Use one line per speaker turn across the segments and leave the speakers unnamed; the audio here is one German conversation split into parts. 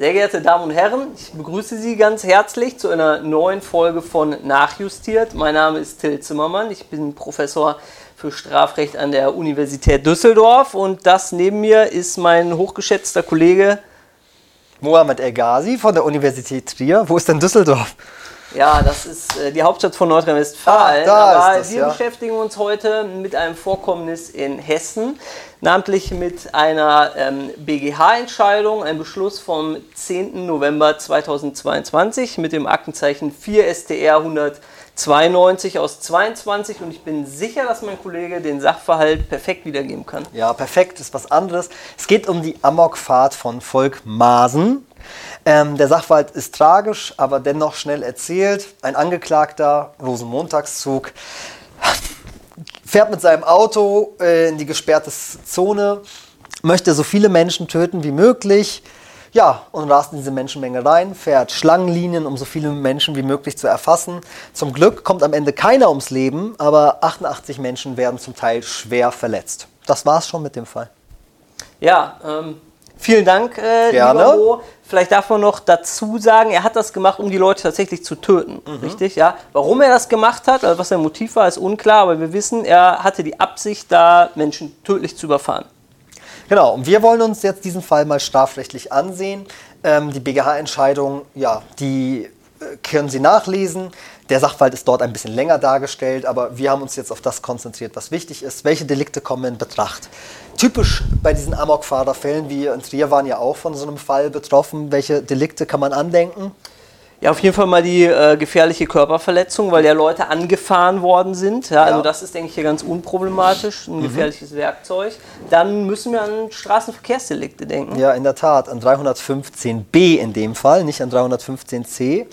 Sehr geehrte Damen und Herren, ich begrüße Sie ganz herzlich zu einer neuen Folge von Nachjustiert. Mein Name ist Till Zimmermann, ich bin Professor für Strafrecht an der Universität Düsseldorf und das neben mir ist mein hochgeschätzter Kollege
Mohamed El Ghazi von der Universität Trier. Wo ist denn Düsseldorf?
Ja, das ist äh, die Hauptstadt von Nordrhein-Westfalen.
Ah,
aber
ist das,
wir
ja.
beschäftigen uns heute mit einem Vorkommnis in Hessen, namentlich mit einer ähm, BGH-Entscheidung, ein Beschluss vom 10. November 2022 mit dem Aktenzeichen 4 STR 192 aus 22 und ich bin sicher, dass mein Kollege den Sachverhalt perfekt wiedergeben kann.
Ja, perfekt, ist was anderes. Es geht um die Amokfahrt von Volk Maaßen. Ähm, der Sachverhalt ist tragisch, aber dennoch schnell erzählt. Ein Angeklagter, Rosenmontagszug, fährt mit seinem Auto äh, in die gesperrte Zone, möchte so viele Menschen töten wie möglich. Ja, und rast in diese Menschenmenge rein, fährt Schlangenlinien, um so viele Menschen wie möglich zu erfassen. Zum Glück kommt am Ende keiner ums Leben, aber 88 Menschen werden zum Teil schwer verletzt. Das war's schon mit dem Fall.
Ja, ähm, vielen Dank, äh,
Gerne.
lieber Mo. Vielleicht darf man noch dazu sagen, er hat das gemacht, um die Leute tatsächlich zu töten.
Mhm.
Richtig? Ja. Warum er das gemacht hat, also was sein Motiv war, ist unklar, aber wir wissen, er hatte die Absicht, da Menschen tödlich zu überfahren.
Genau, und wir wollen uns jetzt diesen Fall mal strafrechtlich ansehen. Ähm, die BGH-Entscheidung, ja, die äh, können Sie nachlesen. Der Sachverhalt ist dort ein bisschen länger dargestellt, aber wir haben uns jetzt auf das konzentriert, was wichtig ist. Welche Delikte kommen in Betracht? Typisch bei diesen Amokfahrerfällen, wir in Trier waren ja auch von so einem Fall betroffen. Welche Delikte kann man andenken?
Ja, auf jeden Fall mal die äh, gefährliche Körperverletzung, weil ja Leute angefahren worden sind. Ja, Also
Ja.
das ist, denke ich, hier ganz unproblematisch, ein gefährliches Werkzeug. Dann müssen wir an Straßenverkehrsdelikte denken.
Ja, in der Tat, an 315b in dem Fall, nicht an 315c.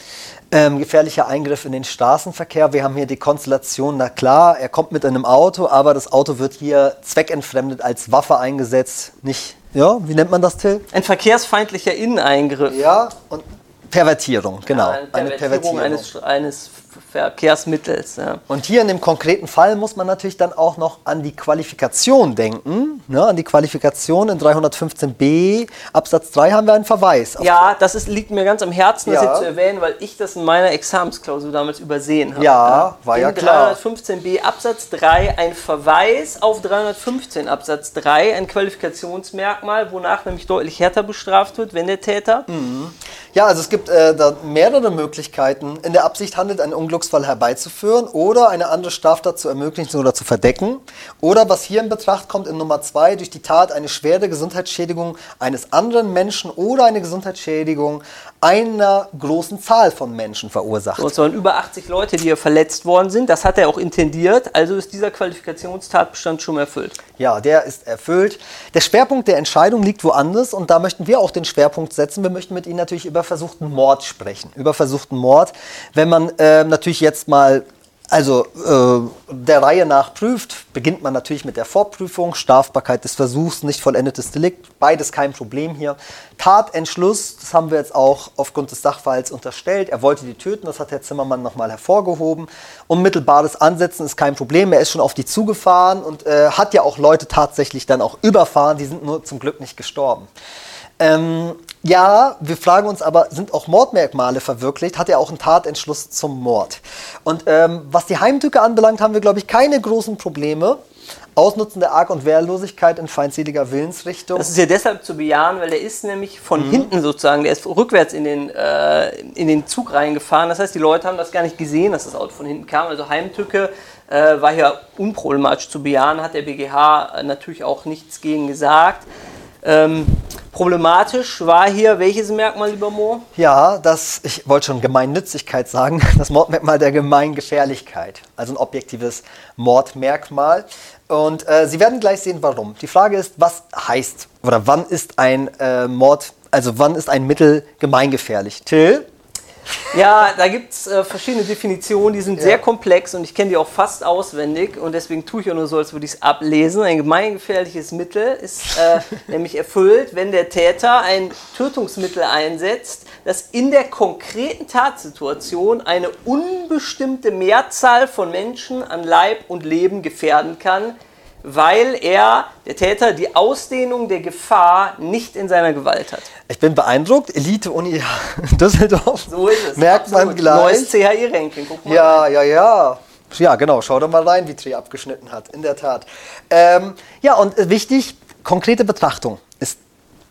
Ähm, gefährlicher Eingriff in den Straßenverkehr. Wir haben hier die Konstellation, na klar, er kommt mit einem Auto, aber das Auto wird hier zweckentfremdet als Waffe eingesetzt. Nicht, ja, wie nennt man das, Till?
Ein verkehrsfeindlicher Inneneingriff.
Ja, und Pervertierung, genau.
Eine Pervertierung eines, eines Verkehrsmittels. Ja.
Und hier in dem konkreten Fall muss man natürlich dann auch noch an die Qualifikation denken. Ne? An die Qualifikation in 315b Absatz 3 haben wir einen Verweis.
Ja, das ist, liegt mir ganz am Herzen, das
Ja.
jetzt zu erwähnen, weil ich das in meiner Examensklausur damals übersehen habe.
Ja, war ja
in
klar.
315b Absatz 3 ein Verweis auf 315 Absatz 3, ein Qualifikationsmerkmal, wonach nämlich deutlich härter bestraft wird, wenn der Täter.
Ja, also es gibt äh, da mehrere Möglichkeiten. In der Absicht handelt, einen Unglücksfall herbeizuführen oder eine andere Straftat zu ermöglichen oder zu verdecken. Oder was hier in Betracht kommt in Nummer zwei, durch die Tat eine schwere Gesundheitsschädigung eines anderen Menschen oder eine Gesundheitsschädigung einer großen Zahl von Menschen verursacht.
Und es waren über 80 Leute, die hier verletzt worden sind. Das hat er auch intendiert. Also ist dieser Qualifikationstatbestand schon erfüllt.
Ja, der ist erfüllt. Der Schwerpunkt der Entscheidung liegt woanders und da möchten wir auch den Schwerpunkt setzen. Wir möchten mit Ihnen natürlich über versuchten Mord sprechen. Über versuchten Mord. Wenn man äh, natürlich jetzt mal also äh, der Reihe nach prüft, beginnt man natürlich mit der Vorprüfung, Strafbarkeit des Versuchs, nicht vollendetes Delikt, beides kein Problem hier. Tatentschluss, das haben wir jetzt auch aufgrund des Sachverhalts unterstellt, er wollte die töten, das hat Herr Zimmermann nochmal hervorgehoben. Unmittelbares Ansetzen ist kein Problem, er ist schon auf die zugefahren und äh, hat ja auch Leute tatsächlich dann auch überfahren, die sind nur zum Glück nicht gestorben. Ähm, ja, wir fragen uns aber, sind auch Mordmerkmale verwirklicht? Hat er auch einen Tatentschluss zum Mord? Und ähm, was die Heimtücke anbelangt, haben wir, glaube ich, keine großen Probleme. Ausnutzen der Arg- und Wehrlosigkeit in feindseliger Willensrichtung.
Das ist ja deshalb zu bejahen, weil der ist nämlich von hinten sozusagen, der ist rückwärts in den, äh, in den Zug reingefahren. Das heißt, die Leute haben das gar nicht gesehen, dass das Auto von hinten kam. Also Heimtücke äh, war ja unproblematisch zu bejahen, hat der BGH natürlich auch nichts gegen gesagt. Ähm, problematisch war hier welches Merkmal, lieber Mo?
Ja, das, ich wollte schon Gemeinnützigkeit sagen, das Mordmerkmal der Gemeingefährlichkeit. Also ein objektives Mordmerkmal. Und äh, Sie werden gleich sehen, warum. Die Frage ist, was heißt oder wann ist ein äh, Mord, also wann ist ein Mittel gemeingefährlich? Till?
Ja, da gibt es äh, verschiedene Definitionen, die sind sehr komplex und ich kenne die auch fast auswendig und deswegen tue ich auch nur so, als würde ich es ablesen. Ein gemeingefährliches Mittel ist äh, nämlich erfüllt, wenn der Täter ein Tötungsmittel einsetzt, das in der konkreten Tatsituation eine unbestimmte Mehrzahl von Menschen an Leib und Leben gefährden kann, weil er, der Täter, die Ausdehnung der Gefahr nicht in seiner Gewalt hat.
Ich bin beeindruckt. Elite-Uni Düsseldorf.
So ist es.
Merkt man
absolut.
gleich.
Neues CHI-Ranking. Guck mal.
Ja, ja, ja. Ja, genau. Schau doch mal rein, wie Tree abgeschnitten hat. In der Tat. Ähm, ja, und wichtig, konkrete Betrachtung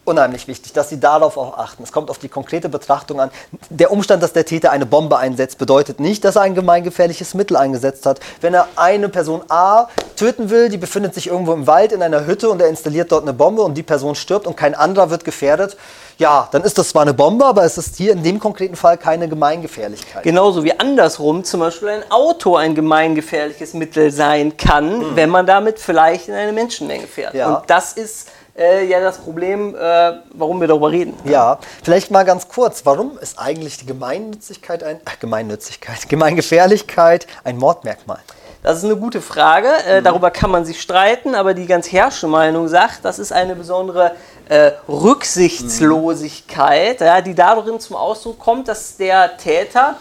unheimlich wichtig, dass Sie darauf auch achten. Es kommt auf die konkrete Betrachtung an. Der Umstand, dass der Täter eine Bombe einsetzt, bedeutet nicht, dass er ein gemeingefährliches Mittel eingesetzt hat. Wenn er eine Person A töten will, die befindet sich irgendwo im Wald in einer Hütte und er installiert dort eine Bombe und die Person stirbt und kein anderer wird gefährdet, ja, dann ist das zwar eine Bombe, aber es ist hier in dem konkreten Fall keine Gemeingefährlichkeit.
Genauso wie andersrum zum Beispiel ein Auto ein gemeingefährliches Mittel sein kann, wenn man damit vielleicht in eine Menschenmenge fährt.
Mhm. Ja.
Und das ist äh, ja das Problem, äh, warum wir darüber reden.
Ja, vielleicht mal ganz kurz. Warum ist eigentlich die Gemeinnützigkeit ein äh, Gemeinnützigkeit, Gemeingefährlichkeit ein Mordmerkmal?
Das ist eine gute Frage. Äh, darüber kann man sich streiten, aber die ganz herrschende Meinung sagt, das ist eine besondere äh, Rücksichtslosigkeit, ja, die darin zum Ausdruck kommt, dass der Täter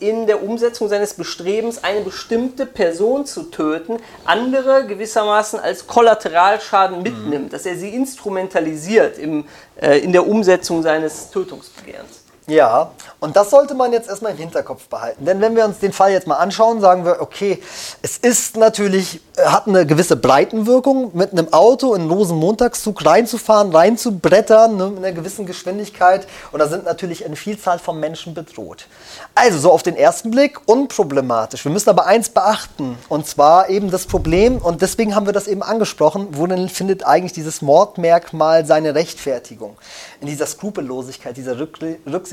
in der Umsetzung seines Bestrebens, eine bestimmte Person zu töten, andere gewissermaßen als Kollateralschaden mitnimmt, dass er sie instrumentalisiert im, äh, in der Umsetzung seines Tötungsbegehrens.
Ja, und das sollte man jetzt erstmal im Hinterkopf behalten. Denn wenn wir uns den Fall jetzt mal anschauen, sagen wir, okay, es ist natürlich, äh, hat eine gewisse Breitenwirkung, mit einem Auto in einen losen Montagszug reinzufahren, reinzubrettern, ne, mit einer gewissen Geschwindigkeit. Und da sind natürlich eine Vielzahl von Menschen bedroht. Also so auf den ersten Blick unproblematisch. Wir müssen aber eins beachten, und zwar eben das Problem, und deswegen haben wir das eben angesprochen, worin findet eigentlich dieses Mordmerkmal seine Rechtfertigung? In dieser Skrupellosigkeit, dieser Rück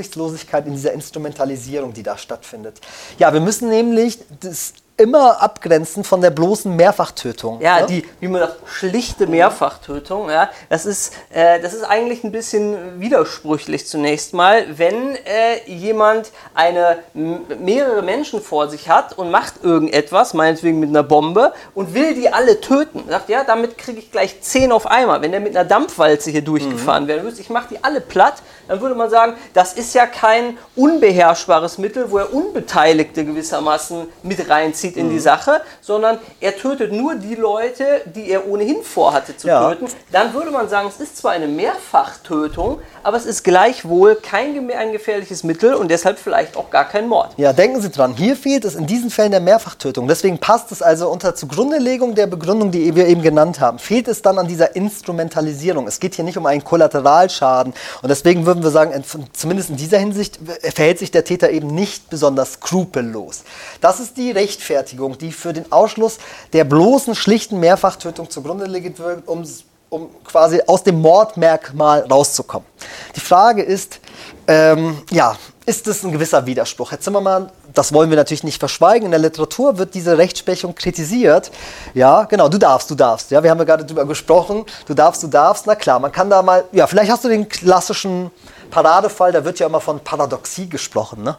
Rücksichtslosigkeit, in dieser Instrumentalisierung, die da stattfindet. Ja, wir müssen nämlich das immer abgrenzen von der bloßen Mehrfachtötung.
Ja,
ne?
die, wie man sagt, schlichte Mehrfachtötung, ja, das ist, äh, das ist eigentlich ein bisschen widersprüchlich zunächst mal, wenn äh, jemand eine mehrere Menschen vor sich hat und macht irgendetwas, meinetwegen mit einer Bombe und will die alle töten, sagt ja, damit kriege ich gleich zehn auf einmal. Wenn der mit einer Dampfwalze hier durchgefahren werden müsste, ich mache die alle platt, dann würde man sagen, das ist ja kein unbeherrschbares Mittel, wo er Unbeteiligte gewissermaßen mit reinzieht in die Sache, sondern er tötet nur die Leute, die er ohnehin vorhatte zu
Ja.
töten. Dann würde man sagen, es ist zwar eine Mehrfachtötung, aber es ist gleichwohl kein ein gefährliches Mittel und deshalb vielleicht auch gar kein Mord.
Ja, denken Sie dran, hier fehlt es in diesen Fällen der Mehrfachtötung. Deswegen passt es also unter Zugrundelegung der Begründung, die wir eben genannt haben. Fehlt es dann an dieser Instrumentalisierung. Es geht hier nicht um einen Kollateralschaden. Und deswegen würden wir sagen, in- zumindest in dieser Hinsicht verhält sich der Täter eben nicht besonders skrupellos. Das ist die Rechtfertigung, die für den Ausschluss der bloßen, schlichten Mehrfachtötung zugrunde liegt, um um quasi aus dem Mordmerkmal rauszukommen. Die Frage ist, ähm, ja, ist es ein gewisser Widerspruch? Herr Zimmermann, das wollen wir natürlich nicht verschweigen. In der Literatur wird diese Rechtsprechung kritisiert. Ja, genau, du darfst, du darfst. Ja, wir haben ja gerade darüber gesprochen. Du darfst, du darfst. Na klar, man kann da mal, ja, vielleicht hast du den klassischen Paradefall, da wird ja immer von Paradoxie gesprochen, ne?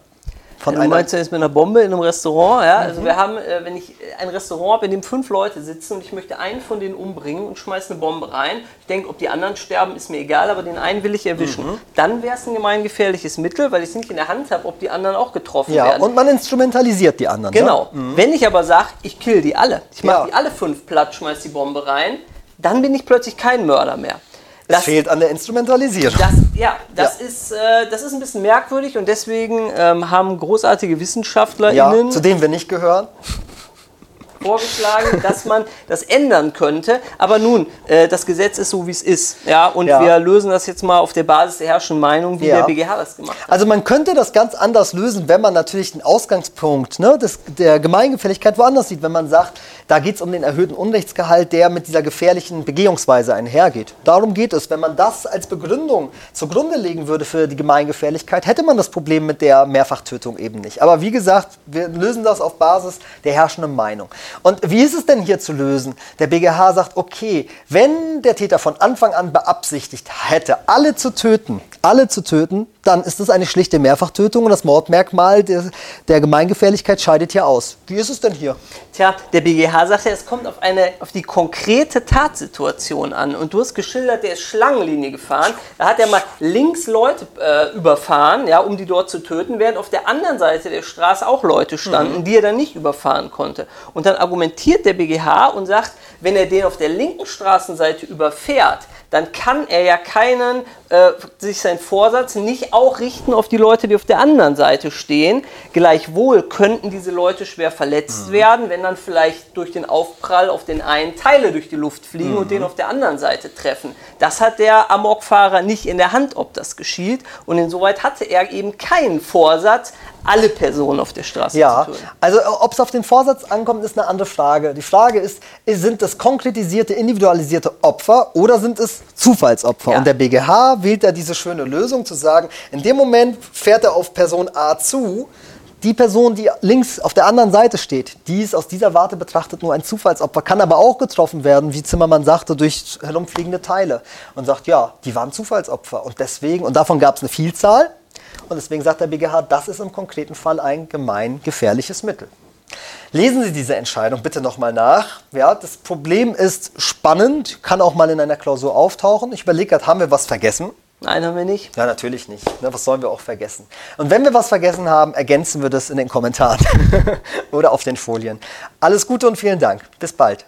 Von
Du meinst ja jetzt mit einer Bombe in einem Restaurant, ja? Also wir haben, äh, wenn ich ein Restaurant habe, in dem fünf Leute sitzen und ich möchte einen von denen umbringen und schmeiße eine Bombe rein. Ich denke, ob die anderen sterben, ist mir egal, aber den einen will ich erwischen. Dann wäre es ein gemeingefährliches Mittel, weil ich es nicht in der Hand habe, ob die anderen auch getroffen
ja,
werden.
und man instrumentalisiert die anderen.
Genau. Wenn ich aber sage, ich kill die alle, ich mache
Ja.
die alle fünf platt, schmeiß die Bombe rein, dann bin ich plötzlich kein Mörder mehr.
Es fehlt an der Instrumentalisierung.
Das, ja, das,
Ja.
Ist, äh, das ist ein bisschen merkwürdig und deswegen ähm, haben großartige
ja,
WissenschaftlerInnen
zu denen wir nicht gehören.
vorgeschlagen, dass man das ändern könnte. Aber nun, äh, das Gesetz ist so, wie es ist. Ja, und
Ja.
wir lösen das jetzt mal auf der Basis der herrschenden Meinung, wie
Ja.
der BGH das gemacht hat.
Also man könnte das ganz anders lösen, wenn man natürlich den Ausgangspunkt ne, des, der Gemeingefälligkeit woanders sieht. Wenn man sagt, da geht es um den erhöhten Unrechtsgehalt, der mit dieser gefährlichen Begehungsweise einhergeht. Darum geht es. Wenn man das als Begründung zugrunde legen würde für die Gemeingefährlichkeit, hätte man das Problem mit der Mehrfachtötung eben nicht. Aber wie gesagt, wir lösen das auf Basis der herrschenden Meinung. Und wie ist es denn hier zu lösen? Der BGH sagt, okay, wenn der Täter von Anfang an beabsichtigt hätte, alle zu töten, alle zu töten, dann ist es eine schlichte Mehrfachtötung und das Mordmerkmal der, der Gemeingefährlichkeit scheidet hier aus. Wie ist es denn hier?
Tja, der BGH sagt ja, es kommt auf, eine, auf die konkrete Tatsituation an. Und du hast geschildert, der ist Schlangenlinie gefahren. Da hat er mal links Leute äh, überfahren, ja, um die dort zu töten, während auf der anderen Seite der Straße auch Leute standen, mhm. die er dann nicht überfahren konnte. Und dann argumentiert der BGH und sagt, wenn er den auf der linken Straßenseite überfährt, dann kann er ja keinen, äh, sich seinen Vorsatz nicht auch richten auf die Leute, die auf der anderen Seite stehen. Gleichwohl könnten diese Leute schwer verletzt mhm. werden, wenn dann vielleicht durch den Aufprall auf den einen Teile durch die Luft fliegen mhm. und den auf der anderen Seite treffen. Das hat der Amokfahrer nicht in der Hand, ob das geschieht. Und insoweit hatte er eben keinen Vorsatz, alle Personen auf der Straße
ja, zu töten. Also ob es auf den Vorsatz ankommt, ist eine andere Frage. Die Frage ist, sind das konkretisierte, individualisierte Opfer oder sind es Zufallsopfer? Ja. Und der BGH wählt da diese schöne Lösung zu sagen, in dem Moment fährt er auf Person A zu, die Person, die links auf der anderen Seite steht, die ist aus dieser Warte betrachtet nur ein Zufallsopfer, kann aber auch getroffen werden, wie Zimmermann sagte, durch herumfliegende Teile. Und sagt, ja, die waren Zufallsopfer. Und deswegen, und davon gab es eine Vielzahl, und deswegen sagt der BGH, das ist im konkreten Fall ein gemein gefährliches Mittel. Lesen Sie diese Entscheidung bitte nochmal nach. Ja, das Problem ist spannend, kann auch mal in einer Klausur auftauchen. Ich überlege gerade, haben wir was vergessen?
Nein, haben wir nicht.
Ja, natürlich nicht. Was sollen wir auch vergessen? Und wenn wir was vergessen haben, ergänzen wir das in den Kommentaren oder auf den Folien. Alles Gute und vielen Dank. Bis bald.